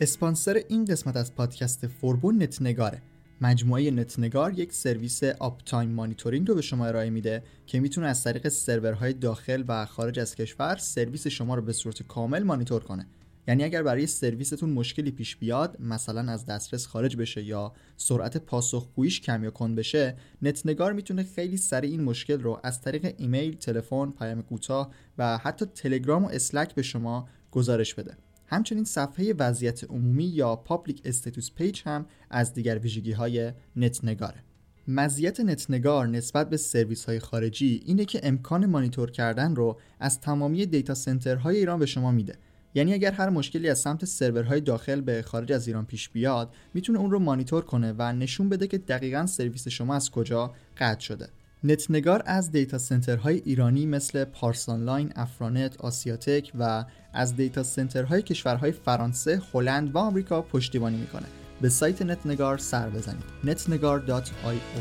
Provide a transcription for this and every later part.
اسپانسر این قسمت از پادکست فوربو نتنگاره مجموعه نتنگار یک سرویس uptime monitoring رو به شما ارائه میده که می‌تونه از طریق سرورهای داخل و خارج از کشور سرویس شما رو به صورت کامل مانیتور کنه یعنی اگر برای سرویستون مشکلی پیش بیاد مثلا از دسترس خارج بشه یا سرعت پاسخگوییش کم یا کند بشه نتنگار می‌تونه خیلی سریع این مشکل رو از طریق ایمیل، تلفن، پیام کوتاه و حتی تلگرام و Slack به شما گزارش بده. همچنین صفحه وضعیت عمومی یا public status page هم از دیگر ویژگی های نتنگاره. مزیت نتنگار نسبت به سرویس های خارجی اینه که امکان مانیتور کردن رو از تمامی data center های ایران به شما میده یعنی اگر هر مشکلی از سمت سرورهای داخل به خارج از ایران پیش بیاد می‌تونه اون رو مانیتور کنه و نشون بده که دقیقا سرویس شما از کجا قطع شده نتنگار از دیتا سنترهای ایرانی مثل پارسانلاین، افرانت، آسیاتک و از دیتا سنترهای کشورهای فرانسه، هلند و آمریکا پشتیبانی می‌کنه. به سایت نتنگار سر بزنید. netnegar.io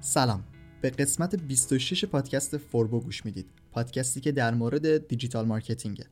سلام به قسمت 26 پادکست فوربو گوش می‌دید. پادکستی که در مورد digital marketing ه.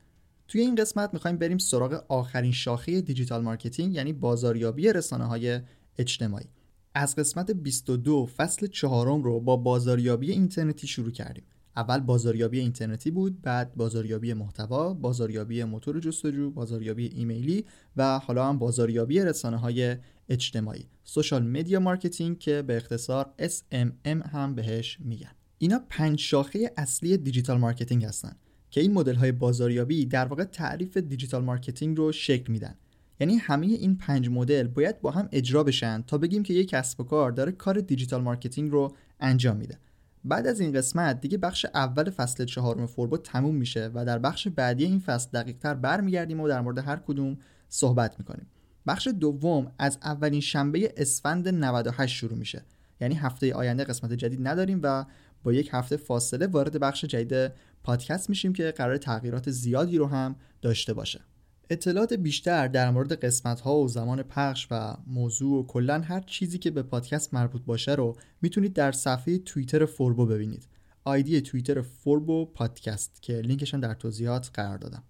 توی این قسمت می‌خوایم بریم سراغ آخرین شاخه digital marketing یعنی بازاریابی رسانه های اجتماعی. از قسمت 22 فصل چهارم رو با بازاریابی اینترنتی شروع کردیم. اول بازاریابی اینترنتی بود بعد بازاریابی محتوا بازاریابی موتور جستجو بازاریابی ایمیلی و حالا هم بازاریابی رسانه های اجتماعی. social media marketing که به اختصار SMM هم بهش میگن. اینا پنج شاخه اصلی digital marketing هستن که این مدل های بازاریابی در واقع تعریف digital marketing رو شکل میدن. یعنی همه این پنج مدل باید با هم اجرا بشن تا بگیم که یک کسب و کار داره کار digital marketing رو انجام میده. بعد از این قسمت دیگه بخش اول فصل چهارم فوربو تموم میشه و در بخش بعدی این فصل دقیق تر برمیگردیم و در مورد هر کدوم صحبت می‌کنیم. بخش دوم از اولین شنبه اسفند 98 شروع میشه. یعنی هفته آینده قسمت جدید نداریم و با یک هفته فاصله وارد بخش جدید پادکست میشیم که قراره تغییرات زیادی رو هم داشته باشه. اطلاعات بیشتر در مورد قسمت ها و زمان پخش و موضوع و کلا هر چیزی که به پادکست مربوط باشه رو می‌تونید در صفحه توییتر فوربو ببینید. ID توییتر فوربو پادکست که لینکش در توضیحات قرار دادم.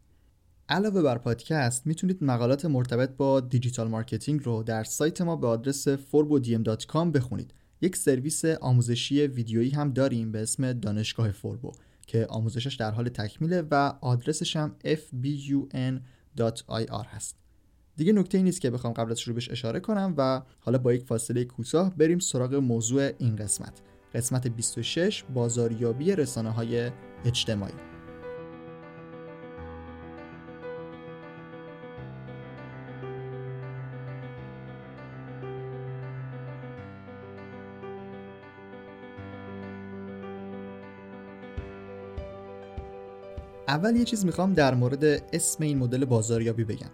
علاوه بر پادکست می‌تونید مقالات مرتبط با digital marketing رو در سایت ما به آدرس forbodm.com بخونید. یک سرویس آموزشی ویدیویی هم داریم به اسم دانشگاه فوربو که آموزشش در حال تکمیله و آدرسش هم fbun.ir هست. دیگه نکته ای نیست که بخوام قبل از شروع بهش اشاره کنم و حالا با یک فاصله کوتاه بریم سراغ موضوع این قسمت. قسمت 26 بازاریابی رسانه های اجتماعی. اول یه چیز می‌خوام در مورد اسم این مدل بازاریابی بگم.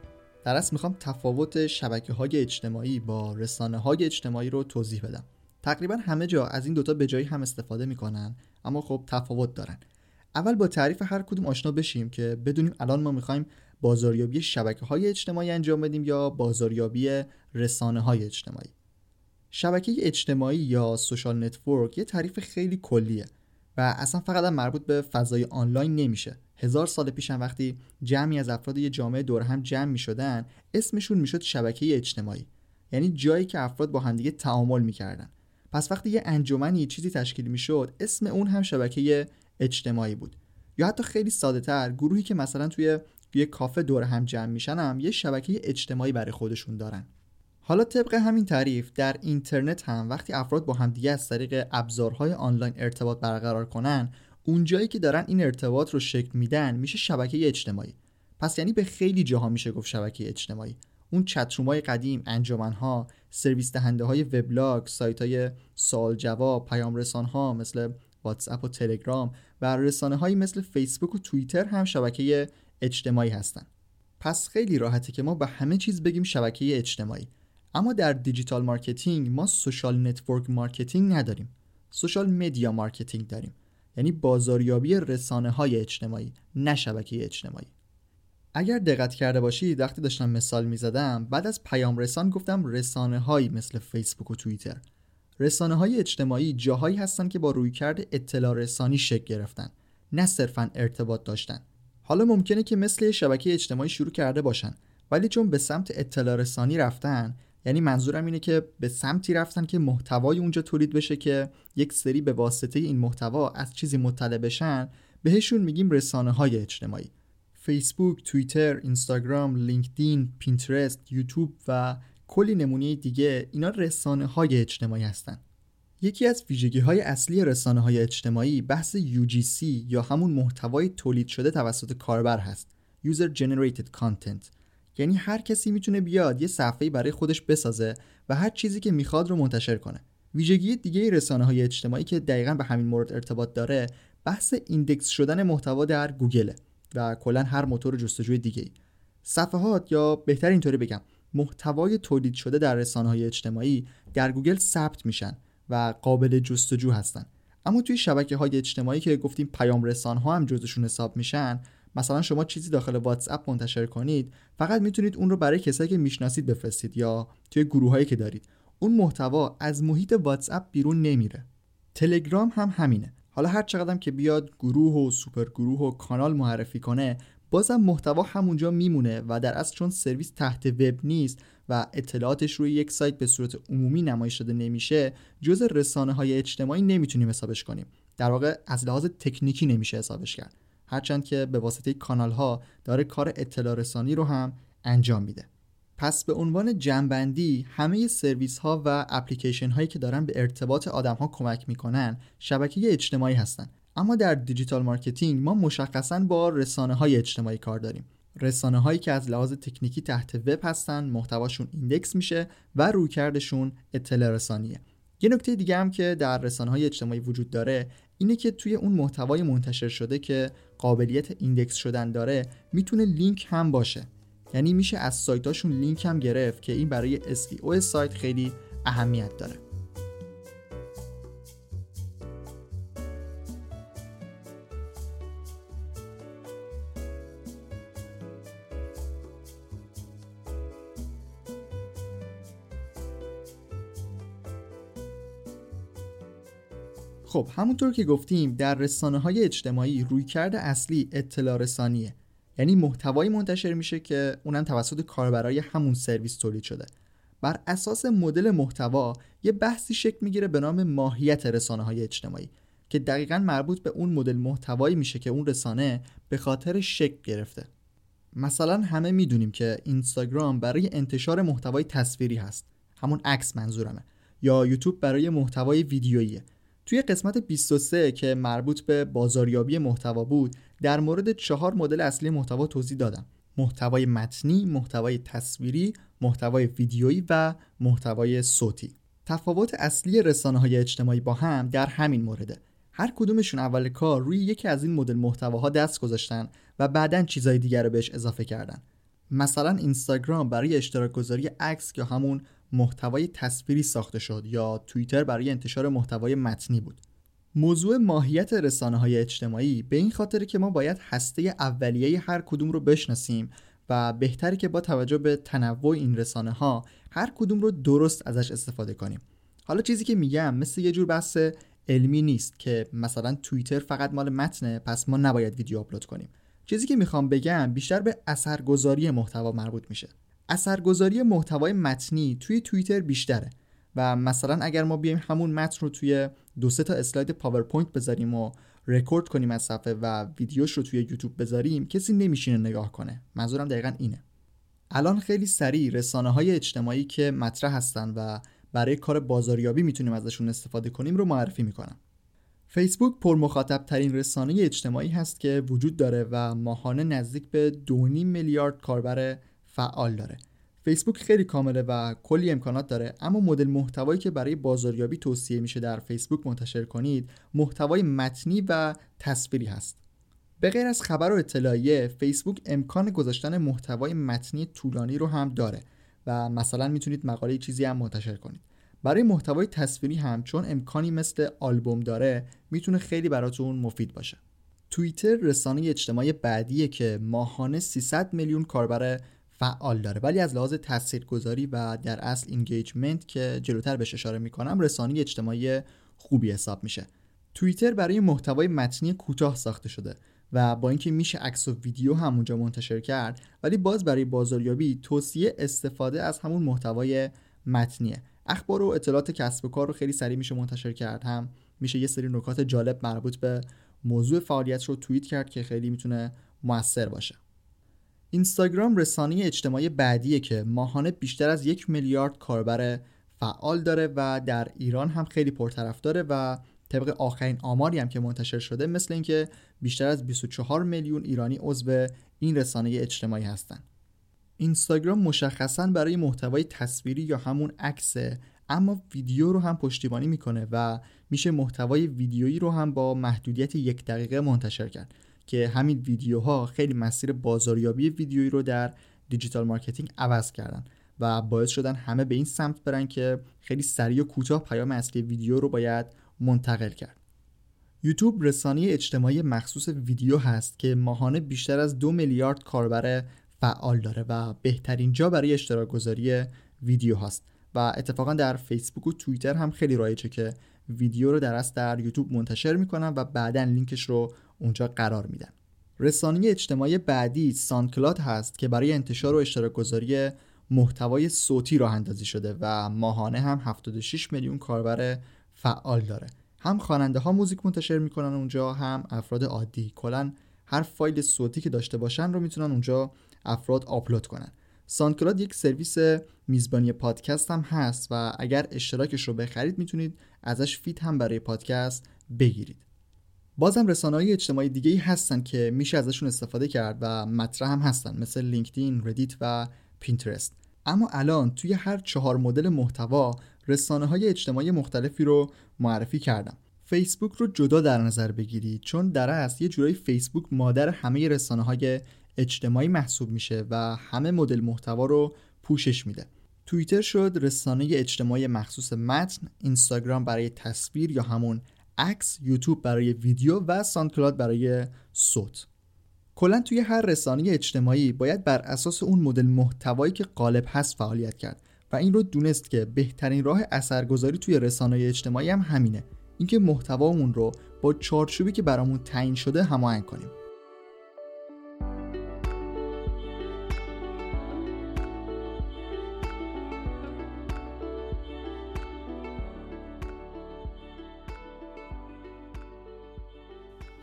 در اصل می‌خوام تفاوت شبکه های اجتماعی با رسانه های اجتماعی رو توضیح بدم. تقریبا همه جا از این دوتا به جای هم استفاده می‌کنن اما خب تفاوت دارن. اول با تعریف هر کدوم آشنا بشیم که بدونیم الان ما می‌خوایم بازاریابی شبکه های اجتماعی انجام بدیم یا بازاریابی رسانه های اجتماعی. شبکه اجتماعی یا social network یه تعریف خیلی کلیه. و اصلا فقط مربوط به فضای آنلاین نمیشه. هزار سال پیش هم وقتی جمعی از افراد یه جامعه دور هم جمع می شدن اسمشون می‌شد شبکه اجتماعی. یعنی جایی که افراد با همدیگه تعامل می‌کردن. پس وقتی یه انجمنی چیزی تشکیل می‌شد اسم اون هم شبکه اجتماعی بود. یا حتی خیلی ساده تر گروهی که مثلا توی یه کافه دور هم جمع میشن هم یه شبکه اجتماعی برای خودشون دارن. حالا طبق همین تعریف در اینترنت هم وقتی افراد با همدیگه از طریق ابزارهای آنلاین ارتباط برقرار کنن اونجایی که دارن این ارتباط رو شکل میدن میشه شبکه اجتماعی. پس یعنی به خیلی جاها میشه گفت شبکه اجتماعی. اون chatroom ای قدیم انجمنها سرویس دهنده های وبلاگ سایت های سوال جواب پیام رسان ها مثل واتس اپ و تلگرام و رسانه هایی مثل فیسبوک و توییتر هم شبکه اجتماعی هستن. پس خیلی راحته که ما به همه چیز بگیم شبکه اجتماعی. اما در digital marketing ما social network marketing نداریم. social media marketing داریم. یعنی بازاریابی رسانه های اجتماعی نه شبکه اجتماعی. اگر دقت کرده باشید وقتی داشتم مثال می‌زدم بعد از پیام رسان گفتم رسانه هایی مثل فیسبوک و توییتر. رسانه های اجتماعی جاهایی هستند که با رویکرد اطلاع رسانی شکل گرفتن نه صرفا ارتباط داشتن. حالا ممکنه که مثل شبکه اجتماعی شروع کرده باشن ولی چون به سمت اطلاع رسانی رفتن یعنی منظورم اینه که به سمتی رفتن که محتوای اونجا تولید بشه که یک سری به واسطه این محتوا از چیزی مطلع بشن بهشون میگیم رسانه های اجتماعی. فیسبوک، توییتر، اینستاگرام، لینکدین، پینترست، یوتیوب و کلی نمونه دیگه اینا رسانه های اجتماعی هستن. یکی از ویژگی های اصلی رسانه های اجتماعی بحث UGC یا همون محتوای تولید شده توسط کاربر هست User Generated Content. یعنی هر کسی می‌تونه بیاد یه صفحه برای خودش بسازه و هر چیزی که می‌خواد رو منتشر کنه ویژگی دیگه رسانه های اجتماعی که دقیقا به همین مورد ارتباط داره بحث index شدن محتوا در گوگله و کلا هر موتور جستجوی دیگه. صفحات یا بهتر اینطوری بگم محتوای تولید شده در رسانه های اجتماعی در گوگل ثبت میشن و قابل جستجو هستن اما توی شبکه های اجتماعی که گفتیم پیام رسان ها هم جزشون حساب میشن مثلا شما چیزی داخل واتس اپ منتشر کنید فقط می‌تونید اون رو برای کسایی که می‌شناسید بفرستید یا توی گروه هایی که دارید. اون محتوا از محیط واتس اپ بیرون نمیره. تلگرام هم همینه. حالا هر چقدرم که بیاد گروه و سوپر گروه و کانال معرفی کنه بازم محتوا همونجا میمونه و در اصل چون سرویس تحت وب نیست و اطلاعاتش روی یک سایت به صورت عمومی نمایش داده نمیشه جز رسانه های اجتماعی نمی‌تونیم حسابش کنیم. در واقع از لحاظ تکنیکی نمیشه حسابش کرد. هرچند که به واسطه کانال ها داره کار اطلاع رسانی رو هم انجام میده. پس به عنوان جمع‌بندی همه سرویس ها و اپلیکیشن هایی که دارن به ارتباط آدم ها کمک می‌کنن شبکه اجتماعی هستن. اما در digital marketing ما مشخصا با رسانه های اجتماعی کار داریم. رسانه هایی که از لحاظ تکنیکی تحت وب هستن محتواشون index میشه و رویکردشون اطلاع رسانیه. یه نکته دیگه هم که در رسانه های اجتماعی وجود داره اینه که توی اون محتوای منتشر شده که قابلیت index شدن داره می‌تونه لینک هم باشه. یعنی میشه از سایتاشون لینک هم گرفت که این برای SEO سایت خیلی اهمیت داره. خب همونطور که گفتیم در رسانه های اجتماعی رویکرد اصلی اطلاع رسانیه. یعنی محتوایی منتشر میشه که اونم توسط کاربرای همون سرویس تولید شده. بر اساس مدل محتوا یه بحثی شکل می‌گیره به نام ماهیت رسانه های اجتماعی که دقیقا مربوط به اون مدل محتوایی میشه که اون رسانه به خاطر شکل گرفته. مثلا همه می‌دونیم که اینستاگرام برای انتشار محتوای تصویری هست. همون عکس منظورمه. یا یوتیوب برای محتوای ویدیویی توی قسمت 23 که مربوط به بازاریابی محتوا بود در مورد چهار مدل اصلی محتوا توضیح دادم محتوای متنی، محتوای تصویری، محتوای ویدیویی و محتوای صوتی. تفاوت اصلی رسانه های اجتماعی با هم در همین مورده. هر کدومشون اول کار روی یکی از این مدل محتواها دست گذاشتن و بعدا چیزای دیگر رو بهش اضافه کردن. مثلا اینستاگرام برای اشتراک گذاری عکس یا همون محتوای تصویری ساخته شد یا توییتر برای انتشار محتوای متنی بود. موضوع ماهیت رسانه های اجتماعی به این خاطر که ما باید هسته اولیه هر کدوم رو بشناسیم و بهتری که با توجه به تنوع این رسانه ها هر کدوم رو درست ازش استفاده کنیم. حالا چیزی که میگم مثل یه جور بحث علمی نیست که مثلا توییتر فقط مال متنه پس ما نباید ویدیو آپلود کنیم. چیزی که می‌خوام بگم بیشتر به اثرگذاری محتوا مربوط میشه. اثرگذاری محتوای متنی توی توییتر بیشتره. و مثلا اگر ما بیایم همون متن رو توی دو سه تا اسلاید پاورپوینت بذاریم و رکورد کنیم از صفحه و ویدیوش رو توی یوتیوب بذاریم کسی نمیشینه نگاه کنه. منظورم دقیقا اینه. الان خیلی سریع رسانه های اجتماعی که مطرح هستن و برای کار بازاریابی می‌تونیم ازشون استفاده کنیم رو معرفی می‌کنم فیسبوک پر مخاطب ترین رسانه اجتماعی هست که وجود داره و ماهانه نزدیک به 2.5 میلیارد کاربر فعال داره. فیسبوک خیلی کامله و کلی امکانات داره اما مدل محتوایی که برای بازاریابی توصیه میشه در فیسبوک منتشر کنید محتوای متنی و تصویری هست. به غیر از خبر و اطلاعیه فیسبوک امکان گذاشتن محتوای متنی طولانی رو هم داره و مثلا می‌تونید مقاله چیزی هم منتشر کنید. برای محتوای تصویری هم چون امکانی مثل آلبوم داره می‌تونه خیلی براتون مفید باشه. توییتر رسانه اجتماعی بعدیه که ماهانه 300 میلیون کاربر فعال داره. ولی از لحاظ تاثیرگذاری و در اصل engagement که جلوتر بهش اشاره می‌کنم رسانه اجتماعی خوبی حساب میشه. توییتر برای محتوای متنی کوتاه ساخته شده و با اینکه میشه عکس و ویدیو هم اونجا منتشر کرد ولی باز برای بازاریابی توصیه استفاده از همون محتوای متنیه. اخبار و اطلاعات کسب و کار رو خیلی سریع میشه منتشر کرد. هم میشه یه سری نکات جالب مربوط به موضوع فعالیت رو توییت کرد که خیلی می‌تونه موثر باشه. اینستاگرام رسانه اجتماعی بعدیه که ماهانه بیشتر از یک میلیارد کاربر فعال داره و در ایران هم خیلی پرطرف داره و طبق آخرین آماری هم که منتشر شده مثل اینکه بیشتر از 24 میلیون ایرانی عضو این رسانه اجتماعی هستند. اینستاگرام مشخصا برای محتوای تصویری یا همون عکسه اما ویدیو رو هم پشتیبانی می‌کنه و میشه محتوای ویدیویی رو هم با محدودیت یک دقیقه منتشر کرد که همین ویدیوها خیلی مسیر بازاریابی ویدیویی رو در digital marketing عوض کردن و باعث شدن همه به این سمت برن که خیلی سریع و کوتاه پیام اصلی ویدیو رو باید منتقل کرد. یوتیوب رسانه اجتماعی مخصوص ویدیو هست که ماهانه بیشتر از دو میلیارد کاربر فعال داره و بهترین جا برای اشتراک گذاری ویدیو هست و اتفاقا در فیسبوک و توییتر هم خیلی رایجه که ویدیو رو در اصل در یوتیوب منتشر می‌کنن و بعدا لینکش رو اونجا قرار میدن. رسانه اجتماعی بعدی سانکلاد هست که برای انتشار و اشتراک گذاری محتوای صوتی راه اندازی شده و ماهانه هم 76 میلیون کاربر فعال داره. هم خواننده ها موزیک منتشر می‌کنن اونجا هم افراد عادی. کلا هر فایل صوتی که داشته باشن رو می‌تونن اونجا افراد آپلود کنن. SoundCloud یک سرویس میزبانی پادکست هم هست و اگر اشتراکش رو بخرید می‌تونید ازش feed هم برای پادکست بگیرید. بازم رسانه های اجتماعی دیگه ای هستن که میشه ازشون استفاده کرد و مطرح هم هستن مثل لینکدین، ردیت و پینترست. اما الان توی هر چهار مدل محتوا رسانه های اجتماعی مختلفی رو معرفی کردم. فیسبوک رو جدا در نظر بگیرید چون در اصل یه جورایی فیسبوک مادر همه رسانه های اجتماعی محسوب میشه و همه مدل محتوا رو پوشش میده. توییتر شد رسانه اجتماعی مخصوص متن اینستاگرام برای تصویر یا همون عکس یوتیوب برای ویدیو و ساندکلاد برای صوت. کلا توی هر رسانه اجتماعی باید بر اساس اون مدل محتوایی که غالب هست فعالیت کرد و این رو دونست که بهترین راه اثرگذاری توی رسانه اجتماعی هم همینه. اینکه محتوامون رو با چارچوبی که برامون تعیین شده هماهنگ کنیم.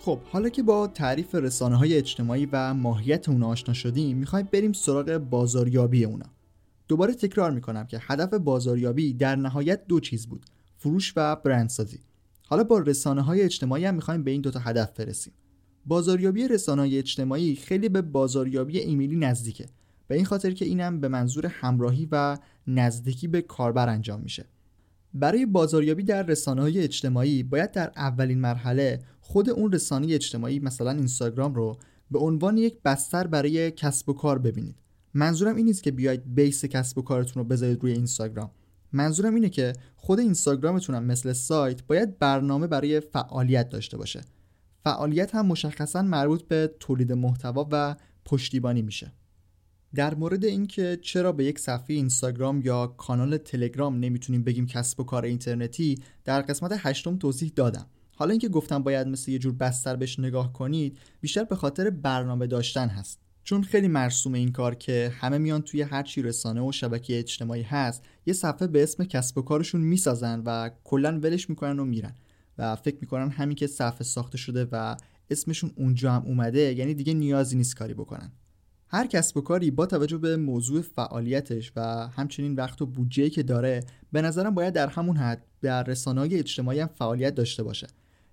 خب حالا که با تعریف رسانه های اجتماعی و ماهیت اونا آشنا شدیم می‌خوایم بریم سراغ بازاریابی اونا. دوباره تکرار می‌کنم که هدف بازاریابی در نهایت دو چیز بود فروش و برندسازی. حالا با رسانه های اجتماعی هم می‌خوایم به این دوتا هدف برسیم. بازاریابی رسانه های اجتماعی خیلی به بازاریابی ایمیلی نزدیکه. به این خاطر که اینم به منظور همراهی و نزدیکی به کاربر انجام میشه. برای بازاریابی در رسانه های اجتماعی باید در اولین مرحله خود اون رسانه اجتماعی مثلا اینستاگرام رو به عنوان یک بستر برای کسب و کار ببینید. منظورم این نیست که بیاید بیس کسب و کارتون رو بذارید روی اینستاگرام. منظورم اینه که خود اینستاگرامتون هم مثل سایت باید برنامه برای فعالیت داشته باشه. فعالیت هم مشخصا مربوط به تولید محتوا و پشتیبانی میشه. در مورد اینکه چرا به یک صفحه اینستاگرام یا کانال تلگرام نمی‌تونیم بگیم کسب و کار اینترنتی در قسمت هشتم توضیح دادم. حالا اینکه گفتم باید مثل یه جور بستر بهش نگاه کنید بیشتر به خاطر برنامه داشتن هست. چون خیلی مرسوم این کار که همه میان توی هر چی رسانه و شبکه اجتماعی هست یه صفحه به اسم کسب و کارشون می‌سازن و کلا ولش می‌کنن و میرن. و فکر می‌کنن همین که صفحه ساخته شده و اسمشون اونجا هم اومده یعنی دیگه نیازی نیست کاری بکنن. هر کسب و کاری با توجه به موضوع فعالیتش و همچنین وقت و بودجه که داره به نظرم باید در همون حد در رسانه اجتماعی هم فعالیت داشته باشه.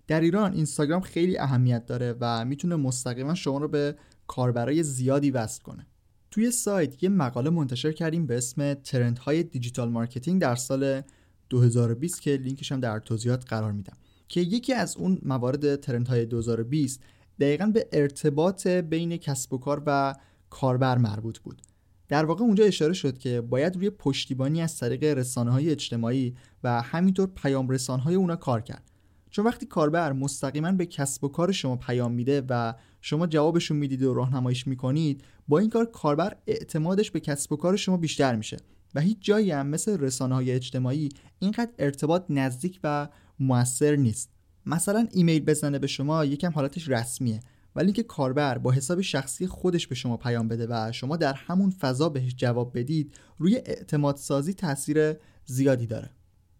در ایران اینستاگرام خیلی اهمیت داره و می‌تونه مستقیما شما رو به کاربرای زیادی وصل کنه. توی سایت یه مقاله منتشر کردیم به اسم ترند های digital marketing در سال 2020 که لینکش هم در توضیحات قرار میدم. که یکی از اون موارد ترند های 2020 دقیقا به ارتباط بین کسب و کار و کاربر مربوط بود. در واقع اونجا اشاره شد که باید روی پشتیبانی از طریق رسانه های اجتماعی و همینطور پیام رسان های اونا کار کرد. چون وقتی کاربر مستقیما به کسب و کار شما پیام میده و شما جوابشون می‌دید و راهنماییش می‌کنید با این کار کاربر اعتمادش به کسب و کار شما بیشتر میشه و هیچ جایی هم مثل رسانه های اجتماعی اینقدر ارتباط نزدیک و موثر نیست. مثلا ایمیل بزنه به شما یکم حالتش رسمیه ولی اینکه کاربر با حساب شخصی خودش به شما پیام بده و شما در همون فضا بهش جواب بدید روی اعتماد سازی تاثیر زیادی داره.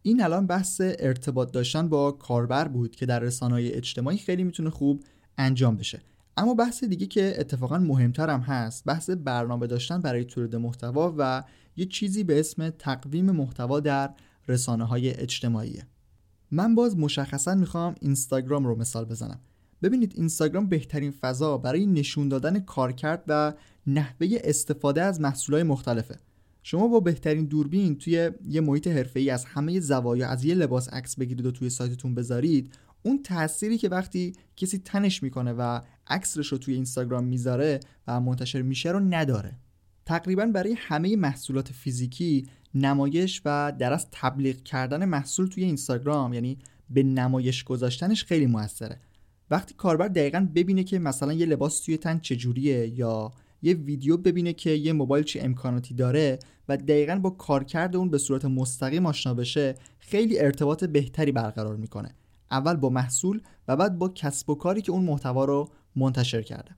این الان بحث ارتباط داشتن با کاربر بود که در رسانه‌های اجتماعی خیلی می‌تونه خوب انجام بشه. اما بحث دیگه که اتفاقا مهمتر هم هست بحث برنامه داشتن برای تولید محتوا و یه چیزی به اسم تقویم محتوا در رسانه های اجتماعیه. من باز مشخصا می‌خوام اینستاگرام رو مثال بزنم. ببینید اینستاگرام بهترین فضا برای نشون دادن کارکرد و نحوه استفاده از محصولات مختلفه. شما با بهترین دوربین توی یه محیط حرفه‌ای از همه زوایا از یه لباس عکس بگیرید و توی سایتتون بذارید اون تأثیری که وقتی کسی تنش می‌کنه و عکسش رو توی اینستاگرام می‌ذاره و منتشر میشه رو نداره. تقریبا برای همه محصولات فیزیکی نمایش و در از تبلیغ کردن محصول توی اینستاگرام یعنی به نمایش گذاشتنش خیلی موثره. وقتی کاربر دقیقا ببینه که مثلا یه لباس توی تن چجوریه یا یه ویدیو ببینه که یه موبایل چه امکاناتی داره و دقیقا با کارکرد اون به صورت مستقیم آشنا بشه خیلی ارتباط بهتری برقرار می‌کنه. اول با محصول و بعد با کسب و کاری که اون محتوا رو منتشر کرده.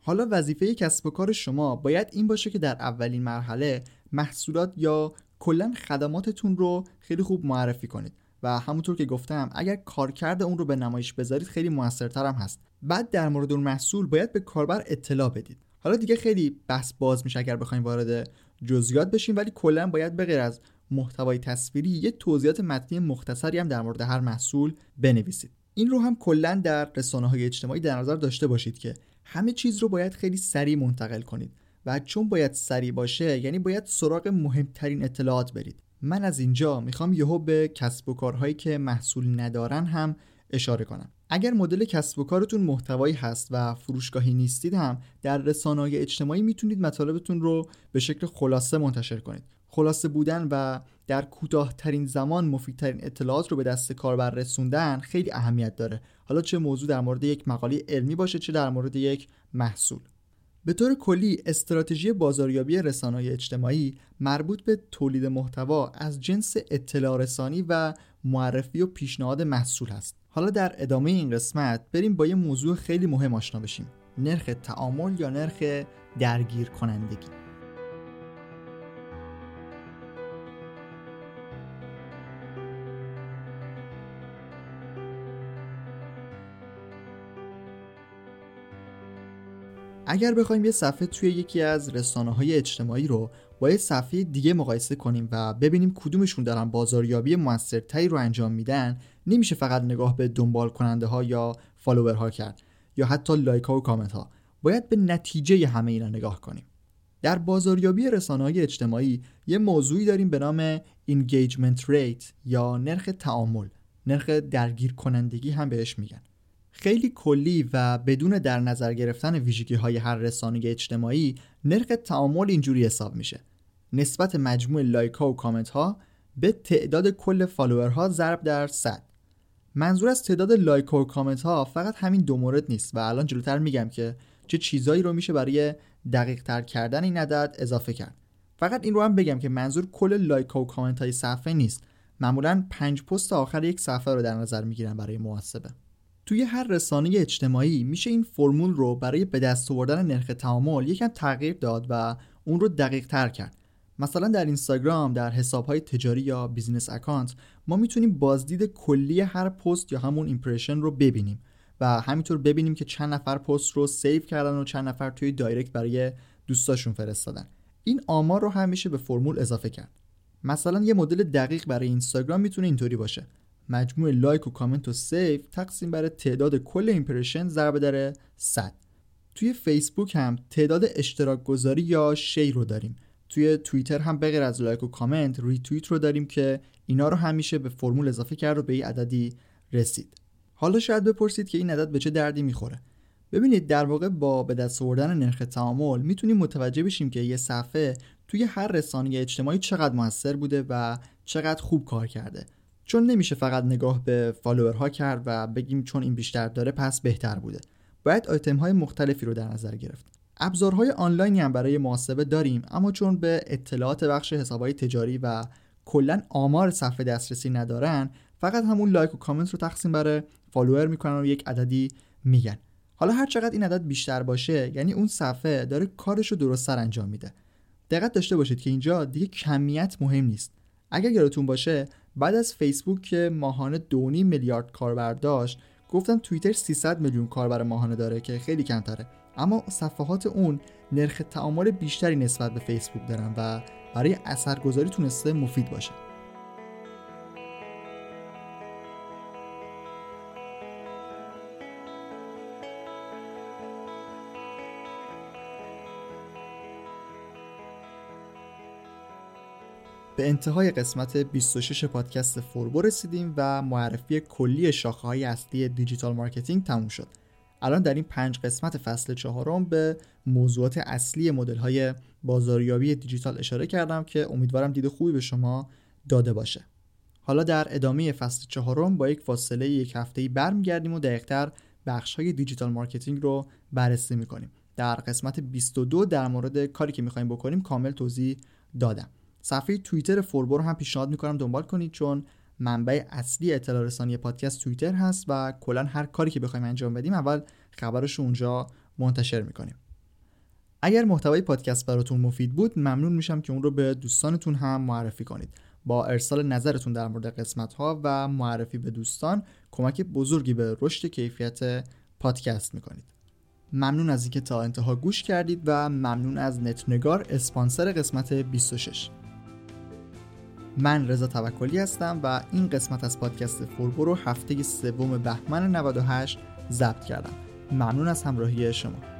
حالا وظیفه کسب و کار شما باید این باشه که در اولین مرحله محصولات یا کلا خدماتتون رو خیلی خوب معرفی کنید. و همونطور که گفتم اگر کارکرد اون رو به نمایش بذارید خیلی موثرتر هم هست. بعد در مورد اون محصول باید به کاربر اطلاع بدید. حالا دیگه خیلی بحث باز میشه اگر بخوایم وارد جزئیات بشیم ولی کلا باید به غیر از محتوای تصویری یه توضیحات متنی مختصری هم در مورد هر محصول بنویسید. این رو هم کلا در رسانه های اجتماعی در نظر داشته باشید که همه چیز رو باید خیلی سریع منتقل کنید و چون باید سریع باشه یعنی باید سراغ مهمترین اطلاعات برید. من از اینجا می‌خوام یهو به کسب و کارهایی که محصول ندارن هم اشاره کنم. اگر مدل کسب و کارتون محتوایی هست و فروشگاهی نیستید هم در رسانه اجتماعی می‌تونید مطالبتون رو به شکل خلاصه منتشر کنید. خلاصه بودن و در کوتاهترین زمان مفیدترین اطلاعات رو به دست کاربر رسوندن خیلی اهمیت داره. حالا چه موضوع در مورد یک مقاله علمی باشه چه در مورد یک محصول. به طور کلی استراتژی بازاریابی رسانه‌های اجتماعی مربوط به تولید محتوا از جنس اطلاع رسانی و معرفی و پیشنهاد محصول هست. حالا در ادامه این قسمت بریم با یه موضوع خیلی مهم آشنا بشیم. نرخ تعامل یا نرخ درگیر کنندگی اگر بخوایم یه صفحه توی یکی از رسانه های اجتماعی رو با یه صفحه دیگه مقایسه کنیم و ببینیم کدومشون دارن بازاریابی موثرتری رو انجام میدن نمیشه فقط نگاه به دنبال کننده ها یا فالوور ها کرد یا حتی لایک ها و کامنت ها باید به نتیجه همه اینا نگاه کنیم. در بازاریابی رسانه های اجتماعی یه موضوعی داریم به نام engagement rate یا نرخ تعامل. نرخ درگیر کنندگی هم بهش میگن. خیلی کلی و بدون در نظر گرفتن ویژگی های هر رسانه اجتماعی نرخ تعامل اینجوری حساب میشه. نسبت مجموع لایک ها و کامنت ها به تعداد کل فالوورها ضرب در 100 منظور از تعداد لایک و کامنت ها فقط همین دو مورد نیست و الان جلوتر میگم که چه چیزایی رو میشه برای دقیق تر کردن این عدد اضافه کرد. فقط این رو هم بگم که منظور کل لایک و کامنت های صفحه نیست. معمولا پنج پست آخر یک صفحه رو در نظر می‌گیرن برای محاسبه. توی هر رسانه اجتماعی میشه این فرمول رو برای به دست آوردن نرخ تعامل یکم تغییر داد و اون رو دقیق تر کرد. مثلا در اینستاگرام در حساب های تجاری یا business account ما می‌تونیم بازدید کلی هر پست یا همون impression رو ببینیم و همینطور ببینیم که چند نفر پست رو save کردن و چند نفر توی دایرکت برای دوستاشون فرستادن. این آمار رو هم میشه به فرمول اضافه کرد. مثلا یه مدل دقیق برای اینستاگرام می‌تونه اینطوری باشه. مجموع لایک و کامنت و save تقسیم بر تعداد کل impression ضرب در 100 توی فیسبوک هم تعداد اشتراک گذاری یا share رو داریم. توی توییتر هم بغیر از لایک و کامنت ریتوییت رو داریم که اینا رو هم میشه به فرمول اضافه کرد و به یه عددی رسید. حالا شاید بپرسید که این عدد به چه دردی می‌خوره. ببینید در واقع با به دست آوردن نرخ تعامل می‌تونیم متوجه بشیم که یه صفحه توی هر رسانه اجتماعی چقدر موثر بوده و چقدر خوب کار کرده. چون نمیشه فقط نگاه به فالوورها کرد و بگیم چون این بیشتر داره پس بهتر بوده. باید آیتم های مختلفی رو در نظر گرفت. ابزارهای آنلاینی هم برای محاسبه داریم اما چون به اطلاعات بخش حسابهای تجاری و کلا آمار صفحه دسترسی ندارن فقط همون لایک و کامنت رو تقسیم بر فالوور می‌کنن و یک عددی میگن. حالا هر چقدر این عدد بیشتر باشه یعنی اون صفحه داره کارش رو درستتر انجام میده. دقت داشته باشید که اینجا دیگه کمیت مهم نیست. اگر یادتون باشه بعد از فیسبوک که ماهانه 2.5 میلیارد کاربر داشت گفتم توییتر 300 میلیون کاربر ماهانه داره که خیلی کمتره. اما صفحات اون نرخ تعامل بیشتری نسبت به فیسبوک دارن و برای اثرگذاری تونسته مفید باشه. به انتهای قسمت 26 پادکست فوربو رسیدیم و معرفی کلی شاخه های اصلی digital marketing تموم شد. الان در این پنج قسمت فصل چهارم به موضوعات اصلی مدل های بازاریابی دیجیتال اشاره کردم که امیدوارم دید خوبی به شما داده باشه. حالا در ادامه فصل چهارم با یک فاصله یک هفته‌ای برمیگردیم و دقیقتر بخش های دیجیتال مارکتینگ رو بررسی می‌کنیم. در قسمت 22 در مورد کاری که می‌خوایم بکنیم کامل توضیح دادم. صفحه توییتر فوربو رو هم پیشنهاد می‌کنم دنبال کنید چون منبع اصلی اطلاع رسانی پادکست توییتر هست و کلا هر کاری که بخوایم انجام بدیم اول خبرش رو اونجا منتشر می‌کنیم. اگر محتوای پادکست براتون مفید بود ممنون میشم که اون رو به دوستانتون هم معرفی کنید. با ارسال نظرتون در مورد قسمت ها و معرفی به دوستان کمک بزرگی به رشد کیفیت پادکست می‌کنید. ممنون از اینکه تا انتها گوش کردید و ممنون از نتنگار اسپانسر قسمت 26 من رضا توکلی هستم و این قسمت از پادکست فوربو رو هفته سوم بهمن 98 ضبط کردم. ممنون از همراهی شما.